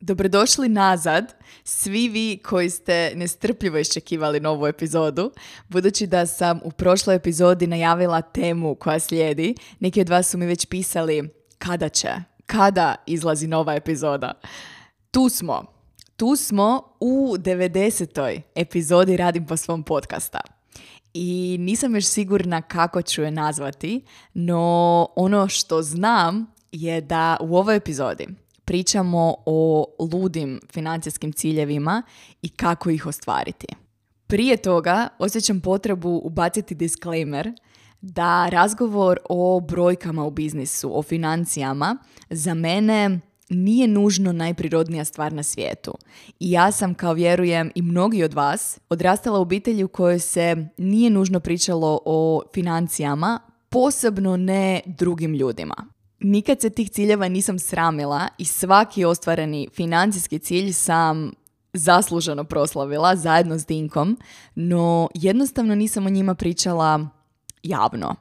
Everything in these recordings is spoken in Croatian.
Dobrodošli nazad, svi vi koji ste nestrpljivo iščekivali novu epizodu, budući da sam u prošloj epizodi najavila temu koja slijedi, neki od vas su mi već pisali kada će, kada izlazi nova epizoda. Tu smo, tu smo u 90. epizodi Radim po svom podcasta. I nisam još sigurna kako ću je nazvati, no ono što znam je da u ovoj epizodi pričamo o ludim financijskim ciljevima i kako ih ostvariti. Prije toga osjećam potrebu ubaciti disclaimer da razgovor o brojkama u biznisu, o financijama, za mene nije nužno najprirodnija stvar na svijetu. I ja sam, kao vjerujem i mnogi od vas, odrastala u obitelji u kojoj se nije nužno pričalo o financijama, posebno ne drugim ljudima. Nikad se tih ciljeva nisam sramila i svaki ostvareni financijski cilj sam zasluženo proslavila zajedno s Dinkom, no jednostavno nisam o njima pričala javno.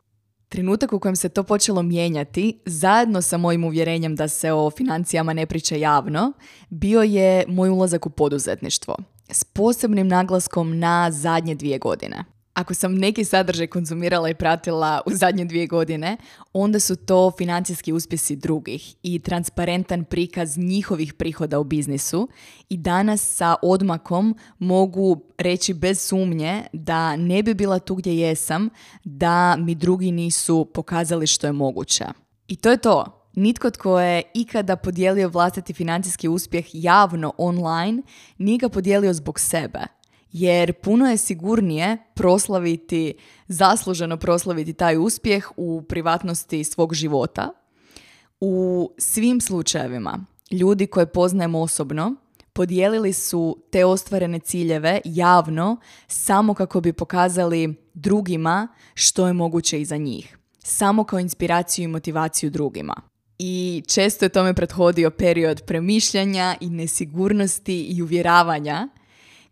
Trenutak u kojem se to počelo mijenjati, zajedno sa mojim uvjerenjem da se o financijama ne priča javno, bio je moj ulazak u poduzetništvo s posebnim naglaskom na zadnje dvije godine. Ako sam neki sadržaj konzumirala i pratila u zadnje dvije godine, onda su to financijski uspjesi drugih i transparentan prikaz njihovih prihoda u biznisu i danas sa odmakom mogu reći bez sumnje da ne bi bila tu gdje jesam da mi drugi nisu pokazali što je moguće. I to je to. Nitko tko je ikada podijelio vlastiti financijski uspjeh javno online nije ga podijelio zbog sebe jer puno je sigurnije proslaviti, zasluženo proslaviti taj uspjeh u privatnosti svog života. U svim slučajevima ljudi koje poznajem osobno podijelili su te ostvarene ciljeve javno samo kako bi pokazali drugima što je moguće iza njih. Samo kao inspiraciju i motivaciju drugima. I često je tome prethodio period premišljanja i nesigurnosti i uvjeravanja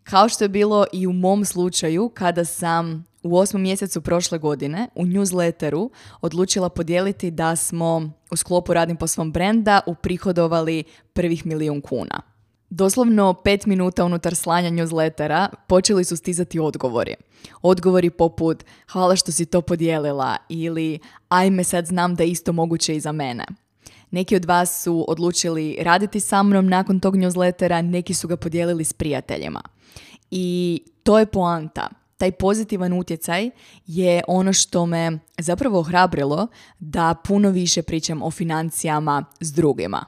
kao što je bilo i u mom slučaju kada sam u osmom mjesecu prošle godine u newsletteru odlučila podijeliti da smo u sklopu Radim po svom brenda uprihodovali prvih milijun kuna. Doslovno pet minuta unutar slanja newslettera počeli su stizati odgovori. Odgovori poput hvala što si to podijelila ili ajme sad znam da je isto moguće i za mene. Neki od vas su odlučili raditi sa mnom nakon tog newslettera, neki su ga podijelili s prijateljima. I to je poanta. Taj pozitivan utjecaj je ono što me zapravo ohrabrilo da puno više pričam o financijama s drugima.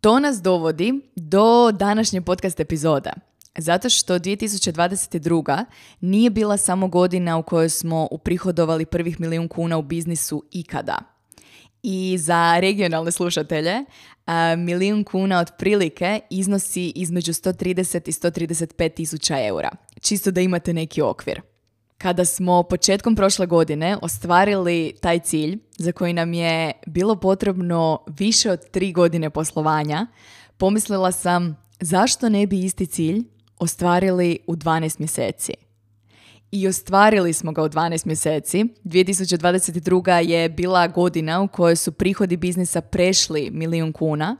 To nas dovodi do današnje podcast epizoda. Zato što 2022. nije bila samo godina u kojoj smo uprihodovali prvih milijun kuna u biznisu ikada. I za regionalne slušatelje, milijun kuna otprilike iznosi između 130 i 135 tisuća eura. Čisto da imate neki okvir. Kada smo početkom prošle godine ostvarili taj cilj, za koji nam je bilo potrebno više od tri godine poslovanja, pomislila sam zašto ne bi isti cilj ostvarili u 12 mjeseci i ostvarili smo ga u 12 mjeseci. 2022. je bila godina u kojoj su prihodi biznisa prešli milijun kuna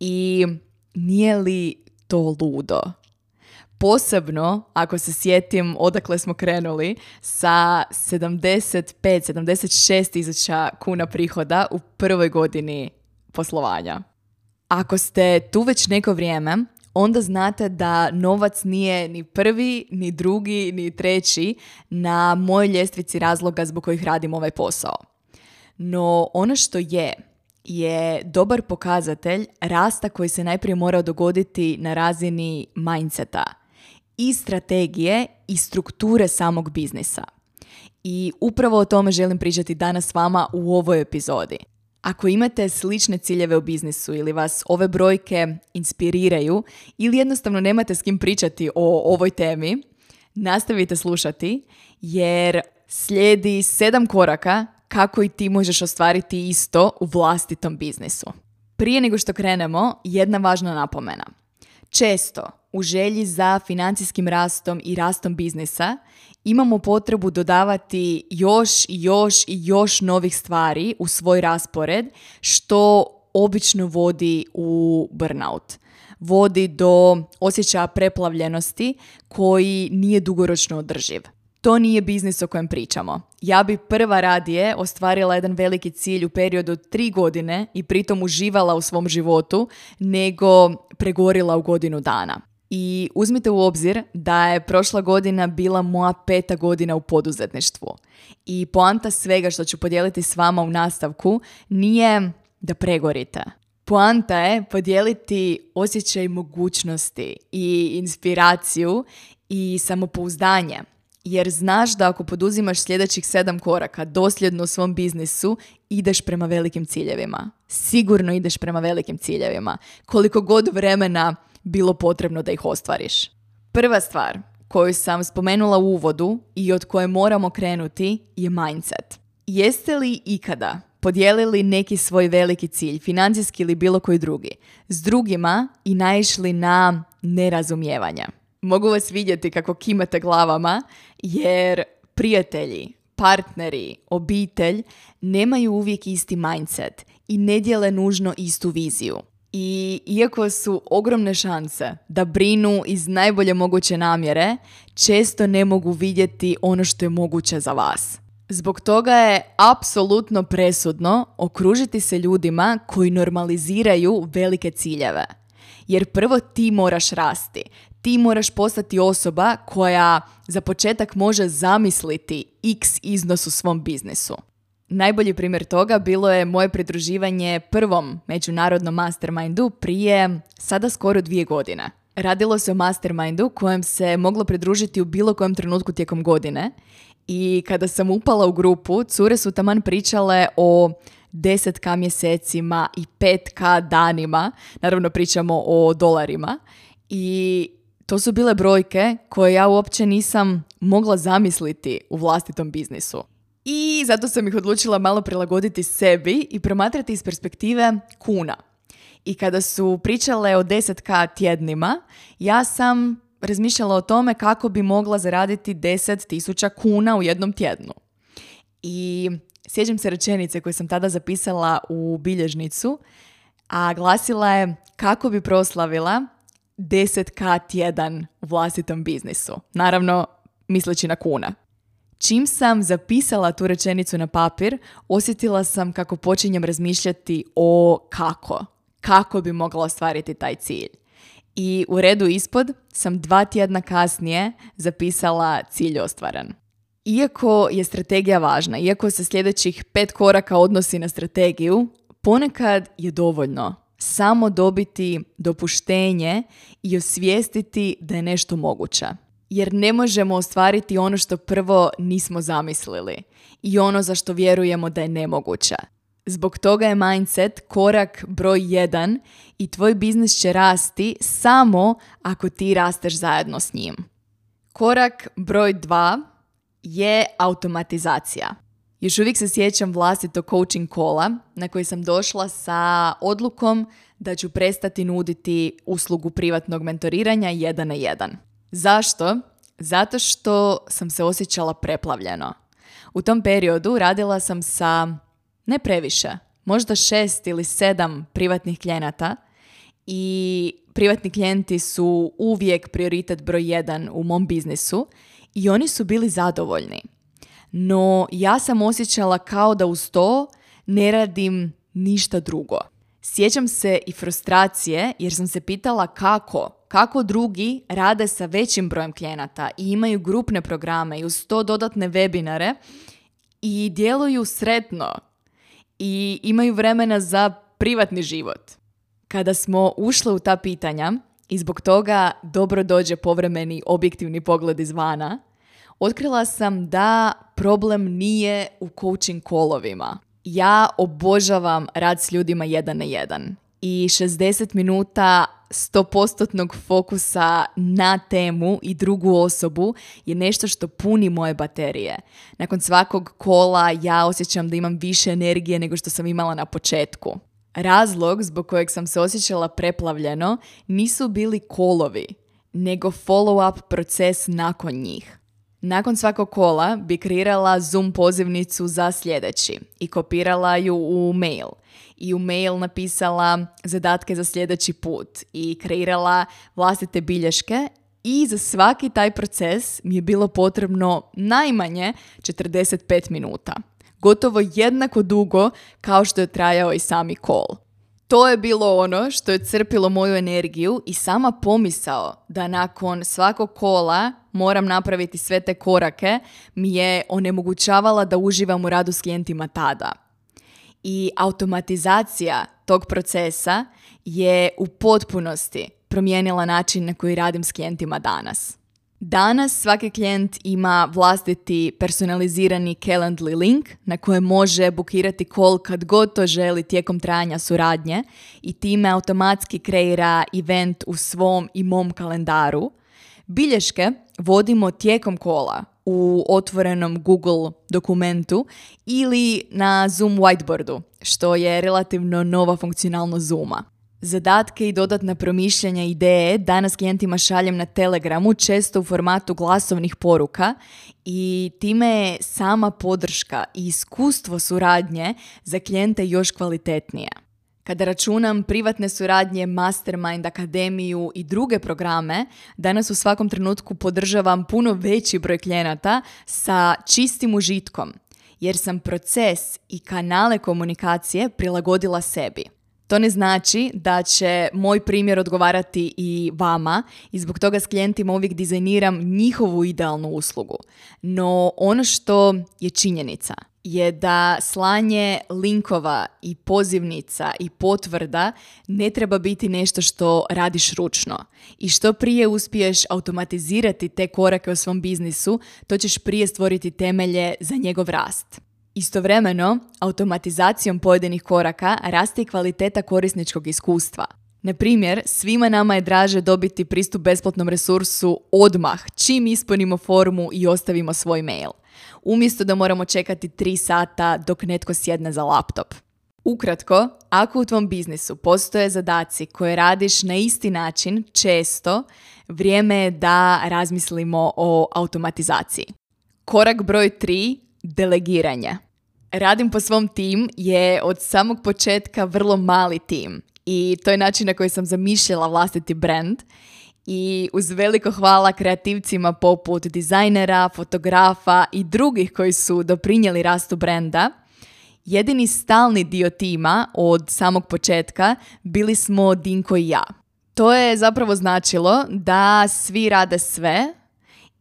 i nije li to ludo? Posebno ako se sjetim odakle smo krenuli sa 75-76 tisuća kuna prihoda u prvoj godini poslovanja. Ako ste tu već neko vrijeme, onda znate da novac nije ni prvi, ni drugi, ni treći na mojoj ljestvici razloga zbog kojih radim ovaj posao. No ono što je, je dobar pokazatelj rasta koji se najprije mora dogoditi na razini mindseta i strategije i strukture samog biznisa. I upravo o tome želim pričati danas s vama u ovoj epizodi. Ako imate slične ciljeve u biznisu ili vas ove brojke inspiriraju ili jednostavno nemate s kim pričati o ovoj temi, nastavite slušati jer slijedi sedam koraka kako i ti možeš ostvariti isto u vlastitom biznisu. Prije nego što krenemo, jedna važna napomena. Često u želji za financijskim rastom i rastom biznisa imamo potrebu dodavati još i još i još novih stvari u svoj raspored što obično vodi u burnout. Vodi do osjećaja preplavljenosti koji nije dugoročno održiv. To nije biznis o kojem pričamo. Ja bi prva radije ostvarila jedan veliki cilj u periodu od tri godine i pritom uživala u svom životu, nego pregorila u godinu dana. I uzmite u obzir da je prošla godina bila moja peta godina u poduzetništvu. I poanta svega što ću podijeliti s vama u nastavku nije da pregorite. Poanta je podijeliti osjećaj mogućnosti i inspiraciju i samopouzdanje. Jer znaš da ako poduzimaš sljedećih sedam koraka dosljedno u svom biznisu, ideš prema velikim ciljevima. Sigurno ideš prema velikim ciljevima. Koliko god vremena bilo potrebno da ih ostvariš. Prva stvar koju sam spomenula u uvodu i od koje moramo krenuti je mindset. Jeste li ikada podijelili neki svoj veliki cilj, financijski ili bilo koji drugi, s drugima i naišli na nerazumijevanje? Mogu vas vidjeti kako kimate glavama jer prijatelji, partneri, obitelj nemaju uvijek isti mindset i ne dijele nužno istu viziju. I iako su ogromne šanse da brinu iz najbolje moguće namjere, često ne mogu vidjeti ono što je moguće za vas. Zbog toga je apsolutno presudno okružiti se ljudima koji normaliziraju velike ciljeve. Jer prvo ti moraš rasti. Ti moraš postati osoba koja za početak može zamisliti x iznos u svom biznisu. Najbolji primjer toga bilo je moje pridruživanje prvom međunarodnom mastermindu prije sada skoro dvije godine. Radilo se o mastermindu kojem se moglo pridružiti u bilo kojem trenutku tijekom godine i kada sam upala u grupu, cure su taman pričale o 10k mjesecima i 5k danima, naravno pričamo o dolarima i to su bile brojke koje ja uopće nisam mogla zamisliti u vlastitom biznisu. I zato sam ih odlučila malo prilagoditi sebi i promatrati iz perspektive kuna. I kada su pričale o 10k tjednima, ja sam razmišljala o tome kako bi mogla zaraditi 10.000 kuna u jednom tjednu. I sjećam se rečenice koje sam tada zapisala u bilježnicu, a glasila je kako bi proslavila 10k tjedan u vlastitom biznisu. Naravno, misleći na kuna. Čim sam zapisala tu rečenicu na papir, osjetila sam kako počinjem razmišljati o kako. Kako bi mogla ostvariti taj cilj. I u redu ispod sam dva tjedna kasnije zapisala cilj ostvaren. Iako je strategija važna, iako se sljedećih pet koraka odnosi na strategiju, ponekad je dovoljno samo dobiti dopuštenje i osvijestiti da je nešto moguće jer ne možemo ostvariti ono što prvo nismo zamislili i ono za što vjerujemo da je nemoguće. Zbog toga je mindset korak broj jedan i tvoj biznis će rasti samo ako ti rasteš zajedno s njim. Korak broj dva je automatizacija. Još uvijek se sjećam vlastito coaching kola na koji sam došla sa odlukom da ću prestati nuditi uslugu privatnog mentoriranja jedan na jedan. Zašto? Zato što sam se osjećala preplavljeno. U tom periodu radila sam sa ne previše, možda šest ili sedam privatnih klijenata i privatni klijenti su uvijek prioritet broj jedan u mom biznisu i oni su bili zadovoljni. No ja sam osjećala kao da uz to ne radim ništa drugo. Sjećam se i frustracije jer sam se pitala kako, kako drugi rade sa većim brojem klijenata i imaju grupne programe i uz to dodatne webinare i djeluju sretno i imaju vremena za privatni život. Kada smo ušli u ta pitanja i zbog toga dobro dođe povremeni objektivni pogled izvana, otkrila sam da problem nije u coaching kolovima. Ja obožavam rad s ljudima jedan na jedan i 60 minuta 100% fokusa na temu i drugu osobu je nešto što puni moje baterije. Nakon svakog kola ja osjećam da imam više energije nego što sam imala na početku. Razlog zbog kojeg sam se osjećala preplavljeno nisu bili kolovi, nego follow-up proces nakon njih. Nakon svakog kola bi kreirala Zoom pozivnicu za sljedeći i kopirala ju u mail. I u mail napisala zadatke za sljedeći put i kreirala vlastite bilješke i za svaki taj proces mi je bilo potrebno najmanje 45 minuta. Gotovo jednako dugo kao što je trajao i sami kol. To je bilo ono što je crpilo moju energiju i sama pomisao da nakon svakog kola moram napraviti sve te korake mi je onemogućavala da uživam u radu s klijentima tada. I automatizacija tog procesa je u potpunosti promijenila način na koji radim s klijentima danas. Danas svaki klijent ima vlastiti personalizirani Calendly link na kojem može bukirati call kad god to želi tijekom trajanja suradnje i time automatski kreira event u svom i mom kalendaru. Bilješke vodimo tijekom kola u otvorenom Google dokumentu ili na Zoom whiteboardu, što je relativno nova funkcionalnost Zooma. Zadatke i dodatna promišljanja ideje danas klijentima šaljem na Telegramu, često u formatu glasovnih poruka i time je sama podrška i iskustvo suradnje za klijente još kvalitetnije. Kada računam privatne suradnje, Mastermind, Akademiju i druge programe, danas u svakom trenutku podržavam puno veći broj klijenata sa čistim užitkom, jer sam proces i kanale komunikacije prilagodila sebi. To ne znači da će moj primjer odgovarati i vama i zbog toga s klijentima uvijek dizajniram njihovu idealnu uslugu. No ono što je činjenica je da slanje linkova i pozivnica i potvrda ne treba biti nešto što radiš ručno. I što prije uspiješ automatizirati te korake u svom biznisu, to ćeš prije stvoriti temelje za njegov rast. Istovremeno, automatizacijom pojedinih koraka raste i kvaliteta korisničkog iskustva. Na primjer, svima nama je draže dobiti pristup besplatnom resursu odmah, čim ispunimo formu i ostavimo svoj mail, umjesto da moramo čekati 3 sata dok netko sjedne za laptop. Ukratko, ako u tvom biznisu postoje zadaci koje radiš na isti način, često, vrijeme je da razmislimo o automatizaciji. Korak broj 3 delegiranje. Radim po svom tim je od samog početka vrlo mali tim i to je način na koji sam zamišljala vlastiti brand i uz veliko hvala kreativcima poput dizajnera, fotografa i drugih koji su doprinijeli rastu brenda, jedini stalni dio tima od samog početka bili smo Dinko i ja. To je zapravo značilo da svi rade sve,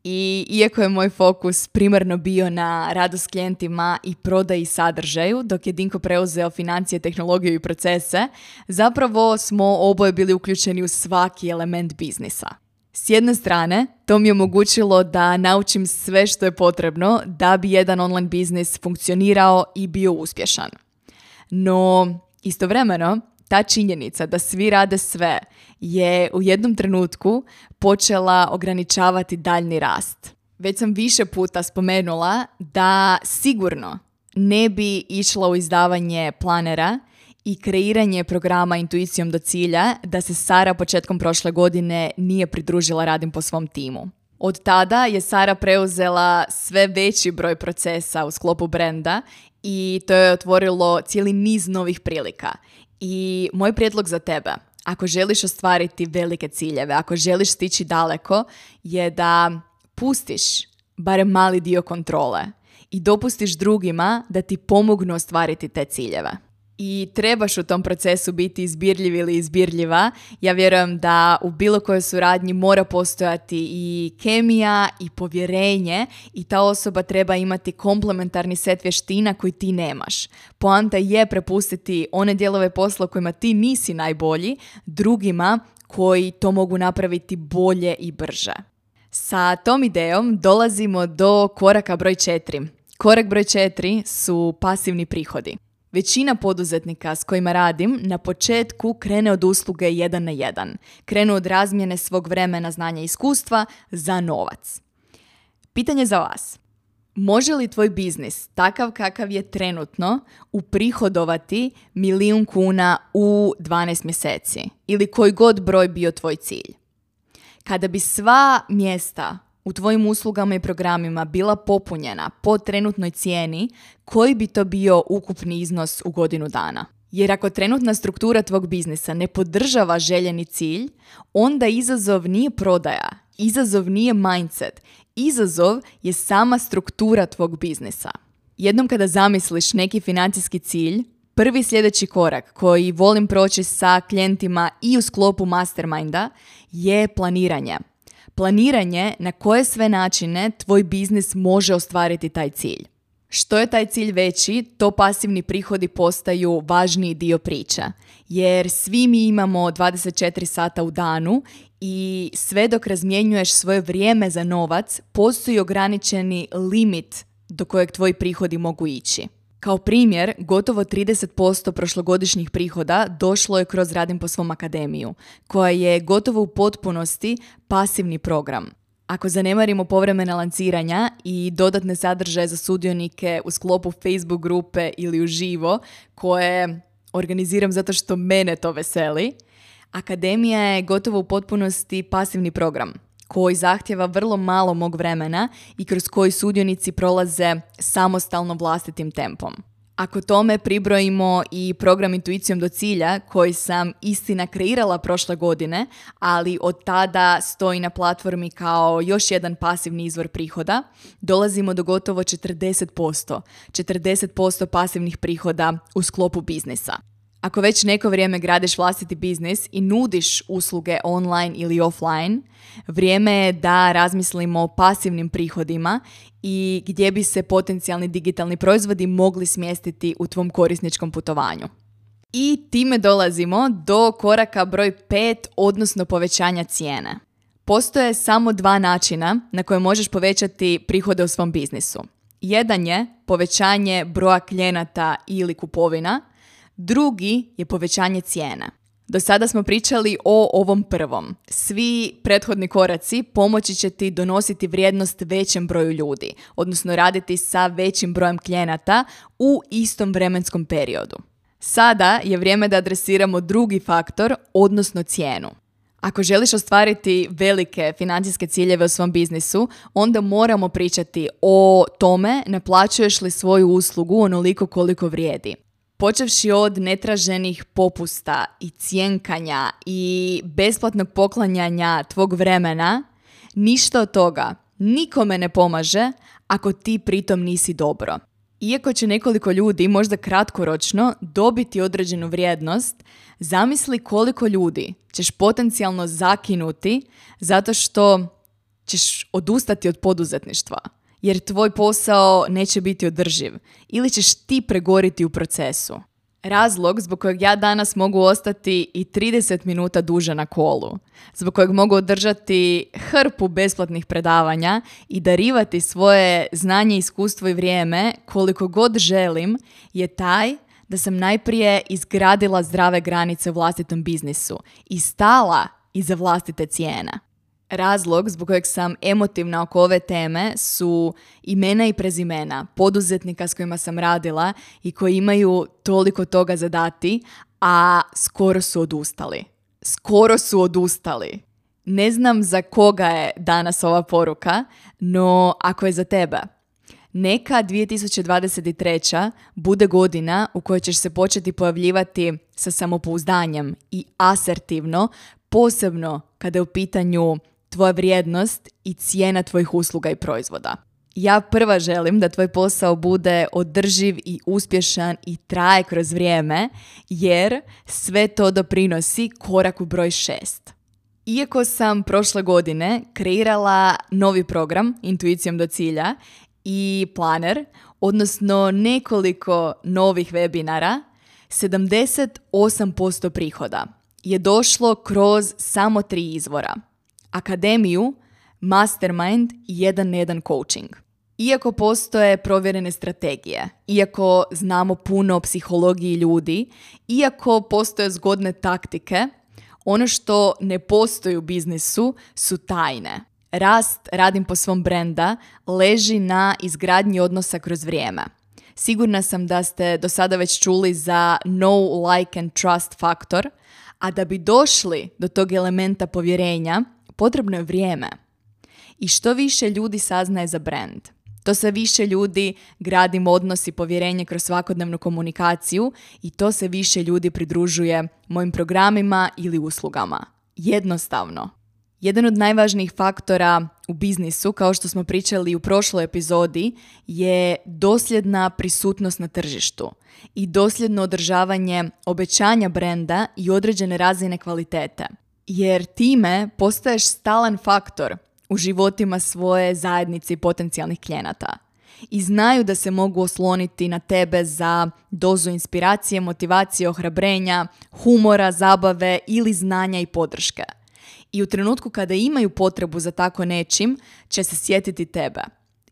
i iako je moj fokus primarno bio na radu s klijentima i prodaji sadržaju, dok je Dinko preuzeo financije, tehnologiju i procese, zapravo smo oboje bili uključeni u svaki element biznisa. S jedne strane, to mi je omogućilo da naučim sve što je potrebno da bi jedan online biznis funkcionirao i bio uspješan. No, istovremeno, ta činjenica da svi rade sve je u jednom trenutku počela ograničavati daljni rast. Već sam više puta spomenula da sigurno ne bi išla u izdavanje planera i kreiranje programa intuicijom do cilja da se Sara početkom prošle godine nije pridružila radim po svom timu. Od tada je Sara preuzela sve veći broj procesa u sklopu brenda i to je otvorilo cijeli niz novih prilika. I moj prijedlog za tebe, ako želiš ostvariti velike ciljeve, ako želiš stići daleko, je da pustiš barem mali dio kontrole i dopustiš drugima da ti pomognu ostvariti te ciljeve i trebaš u tom procesu biti izbirljiv ili izbirljiva, ja vjerujem da u bilo kojoj suradnji mora postojati i kemija i povjerenje i ta osoba treba imati komplementarni set vještina koji ti nemaš. Poanta je prepustiti one dijelove posla kojima ti nisi najbolji drugima koji to mogu napraviti bolje i brže. Sa tom idejom dolazimo do koraka broj četiri. Korak broj četiri su pasivni prihodi. Većina poduzetnika s kojima radim na početku krene od usluge jedan na jedan. Krenu od razmjene svog vremena, znanja i iskustva za novac. Pitanje za vas. Može li tvoj biznis, takav kakav je trenutno, uprihodovati milijun kuna u 12 mjeseci? Ili koji god broj bio tvoj cilj? Kada bi sva mjesta u tvojim uslugama i programima bila popunjena po trenutnoj cijeni, koji bi to bio ukupni iznos u godinu dana? Jer ako trenutna struktura tvog biznisa ne podržava željeni cilj, onda izazov nije prodaja, izazov nije mindset, izazov je sama struktura tvog biznisa. Jednom kada zamisliš neki financijski cilj, prvi sljedeći korak koji volim proći sa klijentima i u sklopu masterminda je planiranje. Planiranje na koje sve načine tvoj biznis može ostvariti taj cilj. Što je taj cilj veći, to pasivni prihodi postaju važniji dio priča. Jer svi mi imamo 24 sata u danu i sve dok razmjenjuješ svoje vrijeme za novac, postoji ograničeni limit do kojeg tvoji prihodi mogu ići. Kao primjer, gotovo 30% prošlogodišnjih prihoda došlo je kroz Radim po svom akademiju, koja je gotovo u potpunosti pasivni program. Ako zanemarimo povremena lanciranja i dodatne sadržaje za sudionike u sklopu Facebook grupe ili uživo, koje organiziram zato što mene to veseli, Akademija je gotovo u potpunosti pasivni program koji zahtjeva vrlo malo mog vremena i kroz koji sudionici prolaze samostalno vlastitim tempom. Ako tome pribrojimo i program Intuicijom do cilja koji sam istina kreirala prošle godine, ali od tada stoji na platformi kao još jedan pasivni izvor prihoda, dolazimo do gotovo 40%. 40% pasivnih prihoda u sklopu biznisa. Ako već neko vrijeme gradiš vlastiti biznis i nudiš usluge online ili offline, vrijeme je da razmislimo o pasivnim prihodima i gdje bi se potencijalni digitalni proizvodi mogli smjestiti u tvom korisničkom putovanju. I time dolazimo do koraka broj 5, odnosno povećanja cijene. Postoje samo dva načina na koje možeš povećati prihode u svom biznisu. Jedan je povećanje broja klijenata ili kupovina, Drugi je povećanje cijene. Do sada smo pričali o ovom prvom. Svi prethodni koraci pomoći će ti donositi vrijednost većem broju ljudi, odnosno raditi sa većim brojem klijenata u istom vremenskom periodu. Sada je vrijeme da adresiramo drugi faktor, odnosno cijenu. Ako želiš ostvariti velike financijske ciljeve u svom biznisu, onda moramo pričati o tome naplaćuješ li svoju uslugu onoliko koliko vrijedi počevši od netraženih popusta i cijenkanja i besplatnog poklanjanja tvog vremena, ništa od toga nikome ne pomaže ako ti pritom nisi dobro. Iako će nekoliko ljudi možda kratkoročno dobiti određenu vrijednost, zamisli koliko ljudi ćeš potencijalno zakinuti zato što ćeš odustati od poduzetništva jer tvoj posao neće biti održiv ili ćeš ti pregoriti u procesu. Razlog zbog kojeg ja danas mogu ostati i 30 minuta duže na kolu, zbog kojeg mogu održati hrpu besplatnih predavanja i darivati svoje znanje, iskustvo i vrijeme koliko god želim, je taj da sam najprije izgradila zdrave granice u vlastitom biznisu i stala iza vlastite cijene. Razlog zbog kojeg sam emotivna oko ove teme su imena i prezimena poduzetnika s kojima sam radila i koji imaju toliko toga za dati, a skoro su odustali. Skoro su odustali. Ne znam za koga je danas ova poruka, no ako je za tebe, neka 2023. bude godina u kojoj ćeš se početi pojavljivati sa samopouzdanjem i asertivno, posebno kada je u pitanju tvoja vrijednost i cijena tvojih usluga i proizvoda. Ja prva želim da tvoj posao bude održiv i uspješan i traje kroz vrijeme, jer sve to doprinosi koraku broj šest. Iako sam prošle godine kreirala novi program Intuicijom do cilja i planer, odnosno nekoliko novih webinara, 78% prihoda je došlo kroz samo tri izvora – akademiju, mastermind i jedan na jedan coaching. Iako postoje provjerene strategije, iako znamo puno o psihologiji ljudi, iako postoje zgodne taktike, ono što ne postoji u biznisu su tajne. Rast radim po svom brenda leži na izgradnji odnosa kroz vrijeme. Sigurna sam da ste do sada već čuli za no like and trust faktor, a da bi došli do tog elementa povjerenja, potrebno je vrijeme. I što više ljudi saznaje za brand, to se više ljudi gradimo odnos i povjerenje kroz svakodnevnu komunikaciju i to se više ljudi pridružuje mojim programima ili uslugama. Jednostavno. Jedan od najvažnijih faktora u biznisu, kao što smo pričali u prošloj epizodi, je dosljedna prisutnost na tržištu i dosljedno održavanje obećanja brenda i određene razine kvalitete. Jer time postaješ stalan faktor u životima svoje zajednice i potencijalnih klijenata. I znaju da se mogu osloniti na tebe za dozu inspiracije, motivacije, ohrabrenja, humora, zabave ili znanja i podrške. I u trenutku kada imaju potrebu za tako nečim, će se sjetiti tebe.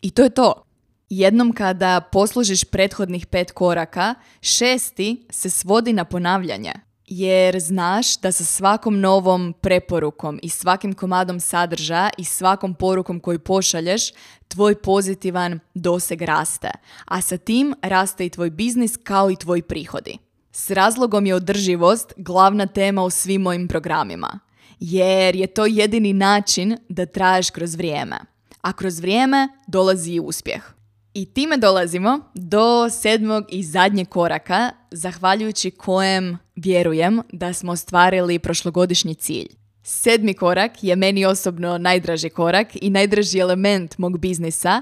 I to je to. Jednom kada poslužiš prethodnih pet koraka, šesti se svodi na ponavljanje jer znaš da sa svakom novom preporukom i svakim komadom sadržaja i svakom porukom koju pošalješ, tvoj pozitivan doseg raste. A sa tim raste i tvoj biznis kao i tvoji prihodi. S razlogom je održivost glavna tema u svim mojim programima, jer je to jedini način da traješ kroz vrijeme. A kroz vrijeme dolazi i uspjeh. I time dolazimo do sedmog i zadnjeg koraka, zahvaljujući kojem vjerujem da smo ostvarili prošlogodišnji cilj. Sedmi korak je meni osobno najdraži korak i najdraži element mog biznisa,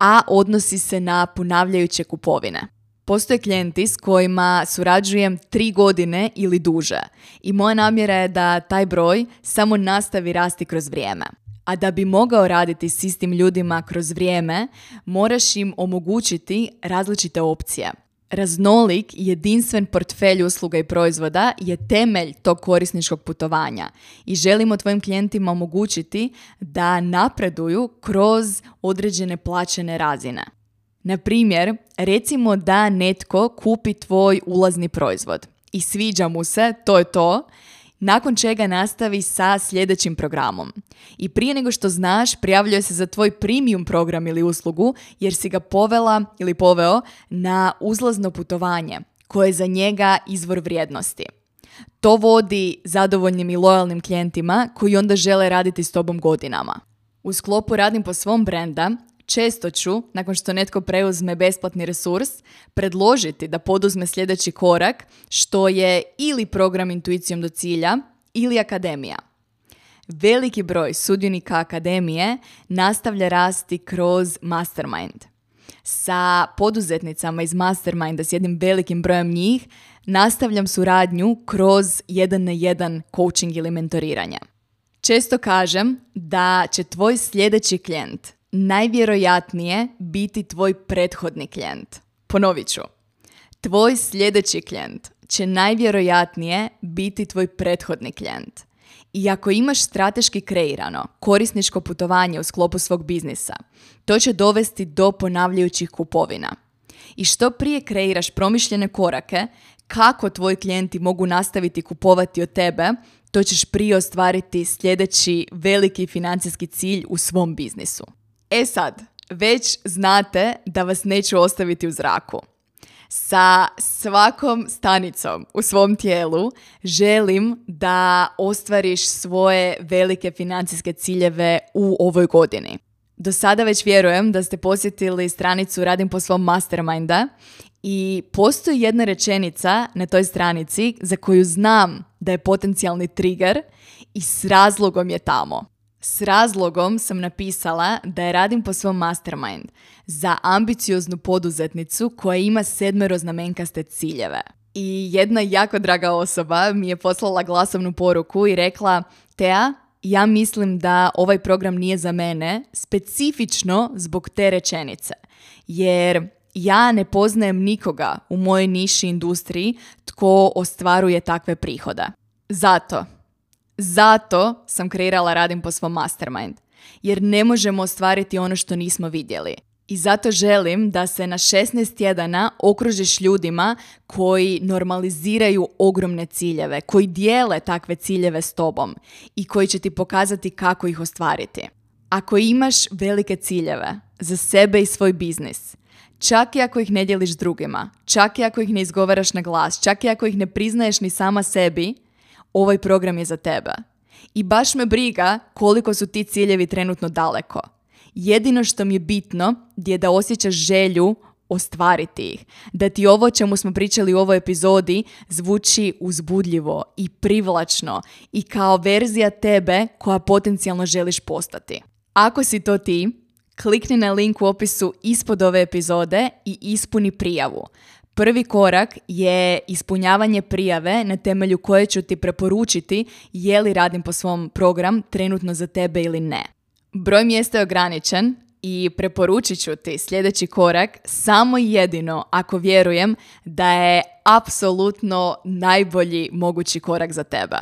a odnosi se na ponavljajuće kupovine. Postoje klijenti s kojima surađujem tri godine ili duže i moja namjera je da taj broj samo nastavi rasti kroz vrijeme. A da bi mogao raditi s istim ljudima kroz vrijeme, moraš im omogućiti različite opcije. Raznolik i jedinstven portfelj usluga i proizvoda je temelj tog korisničkog putovanja i želimo tvojim klijentima omogućiti da napreduju kroz određene plaćene razine. Na primjer, recimo da netko kupi tvoj ulazni proizvod i sviđa mu se, to je to, nakon čega nastavi sa sljedećim programom. I prije nego što znaš, prijavljuje se za tvoj premium program ili uslugu jer si ga povela ili poveo na uzlazno putovanje koje je za njega izvor vrijednosti. To vodi zadovoljnim i lojalnim klijentima koji onda žele raditi s tobom godinama. U sklopu Radim po svom brenda često ću, nakon što netko preuzme besplatni resurs, predložiti da poduzme sljedeći korak, što je ili program intuicijom do cilja ili akademija. Veliki broj sudionika akademije nastavlja rasti kroz mastermind. Sa poduzetnicama iz masterminda, s jednim velikim brojem njih, nastavljam suradnju kroz jedan na jedan coaching ili mentoriranje. Često kažem da će tvoj sljedeći klijent najvjerojatnije biti tvoj prethodni klijent. Ponovit ću. Tvoj sljedeći klijent će najvjerojatnije biti tvoj prethodni klijent. I ako imaš strateški kreirano korisničko putovanje u sklopu svog biznisa, to će dovesti do ponavljajućih kupovina. I što prije kreiraš promišljene korake kako tvoji klijenti mogu nastaviti kupovati od tebe, to ćeš prije ostvariti sljedeći veliki financijski cilj u svom biznisu. E sad, već znate da vas neću ostaviti u zraku. Sa svakom stanicom u svom tijelu želim da ostvariš svoje velike financijske ciljeve u ovoj godini. Do sada već vjerujem da ste posjetili stranicu Radim po svom masterminda i postoji jedna rečenica na toj stranici za koju znam da je potencijalni trigger i s razlogom je tamo. S razlogom sam napisala da je radim po svom mastermind za ambicioznu poduzetnicu koja ima sedmero znamenkaste ciljeve. I jedna jako draga osoba mi je poslala glasovnu poruku i rekla Tea, ja mislim da ovaj program nije za mene specifično zbog te rečenice. Jer ja ne poznajem nikoga u mojoj niši industriji tko ostvaruje takve prihode. Zato zato sam kreirala Radim po svom mastermind. Jer ne možemo ostvariti ono što nismo vidjeli. I zato želim da se na 16 tjedana okružiš ljudima koji normaliziraju ogromne ciljeve, koji dijele takve ciljeve s tobom i koji će ti pokazati kako ih ostvariti. Ako imaš velike ciljeve za sebe i svoj biznis, čak i ako ih ne dijeliš drugima, čak i ako ih ne izgovaraš na glas, čak i ako ih ne priznaješ ni sama sebi, ovaj program je za tebe. I baš me briga koliko su ti ciljevi trenutno daleko. Jedino što mi je bitno je da osjećaš želju ostvariti ih. Da ti ovo čemu smo pričali u ovoj epizodi zvuči uzbudljivo i privlačno i kao verzija tebe koja potencijalno želiš postati. Ako si to ti, klikni na link u opisu ispod ove epizode i ispuni prijavu. Prvi korak je ispunjavanje prijave na temelju koje ću ti preporučiti je li radim po svom program trenutno za tebe ili ne. Broj mjesta je ograničen i preporučit ću ti sljedeći korak samo jedino ako vjerujem da je apsolutno najbolji mogući korak za tebe.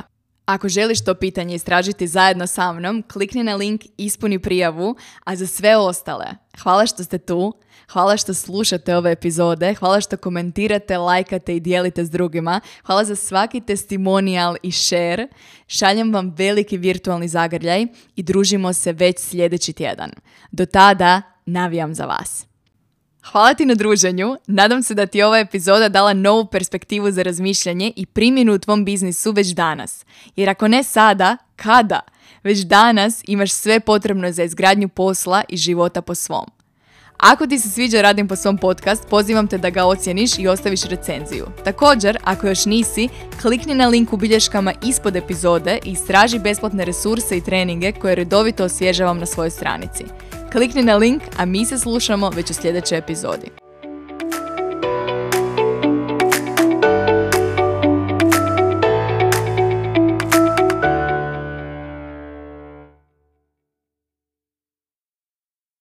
Ako želiš to pitanje istražiti zajedno sa mnom, klikni na link, ispuni prijavu, a za sve ostale, hvala što ste tu, hvala što slušate ove epizode, hvala što komentirate, lajkate i dijelite s drugima, hvala za svaki testimonial i share, šaljem vam veliki virtualni zagrljaj i družimo se već sljedeći tjedan. Do tada, navijam za vas. Hvala ti na druženju. Nadam se da ti ova epizoda dala novu perspektivu za razmišljanje i primjenu u tvom biznisu već danas. Jer ako ne sada, kada? Već danas imaš sve potrebno za izgradnju posla i života po svom. Ako ti se sviđa Radim po svom podcast, pozivam te da ga ocjeniš i ostaviš recenziju. Također, ako još nisi, klikni na link u bilješkama ispod epizode i istraži besplatne resurse i treninge koje redovito osvježavam na svojoj stranici. Klikni na link, a mi se slušamo već u sljedećoj epizodi.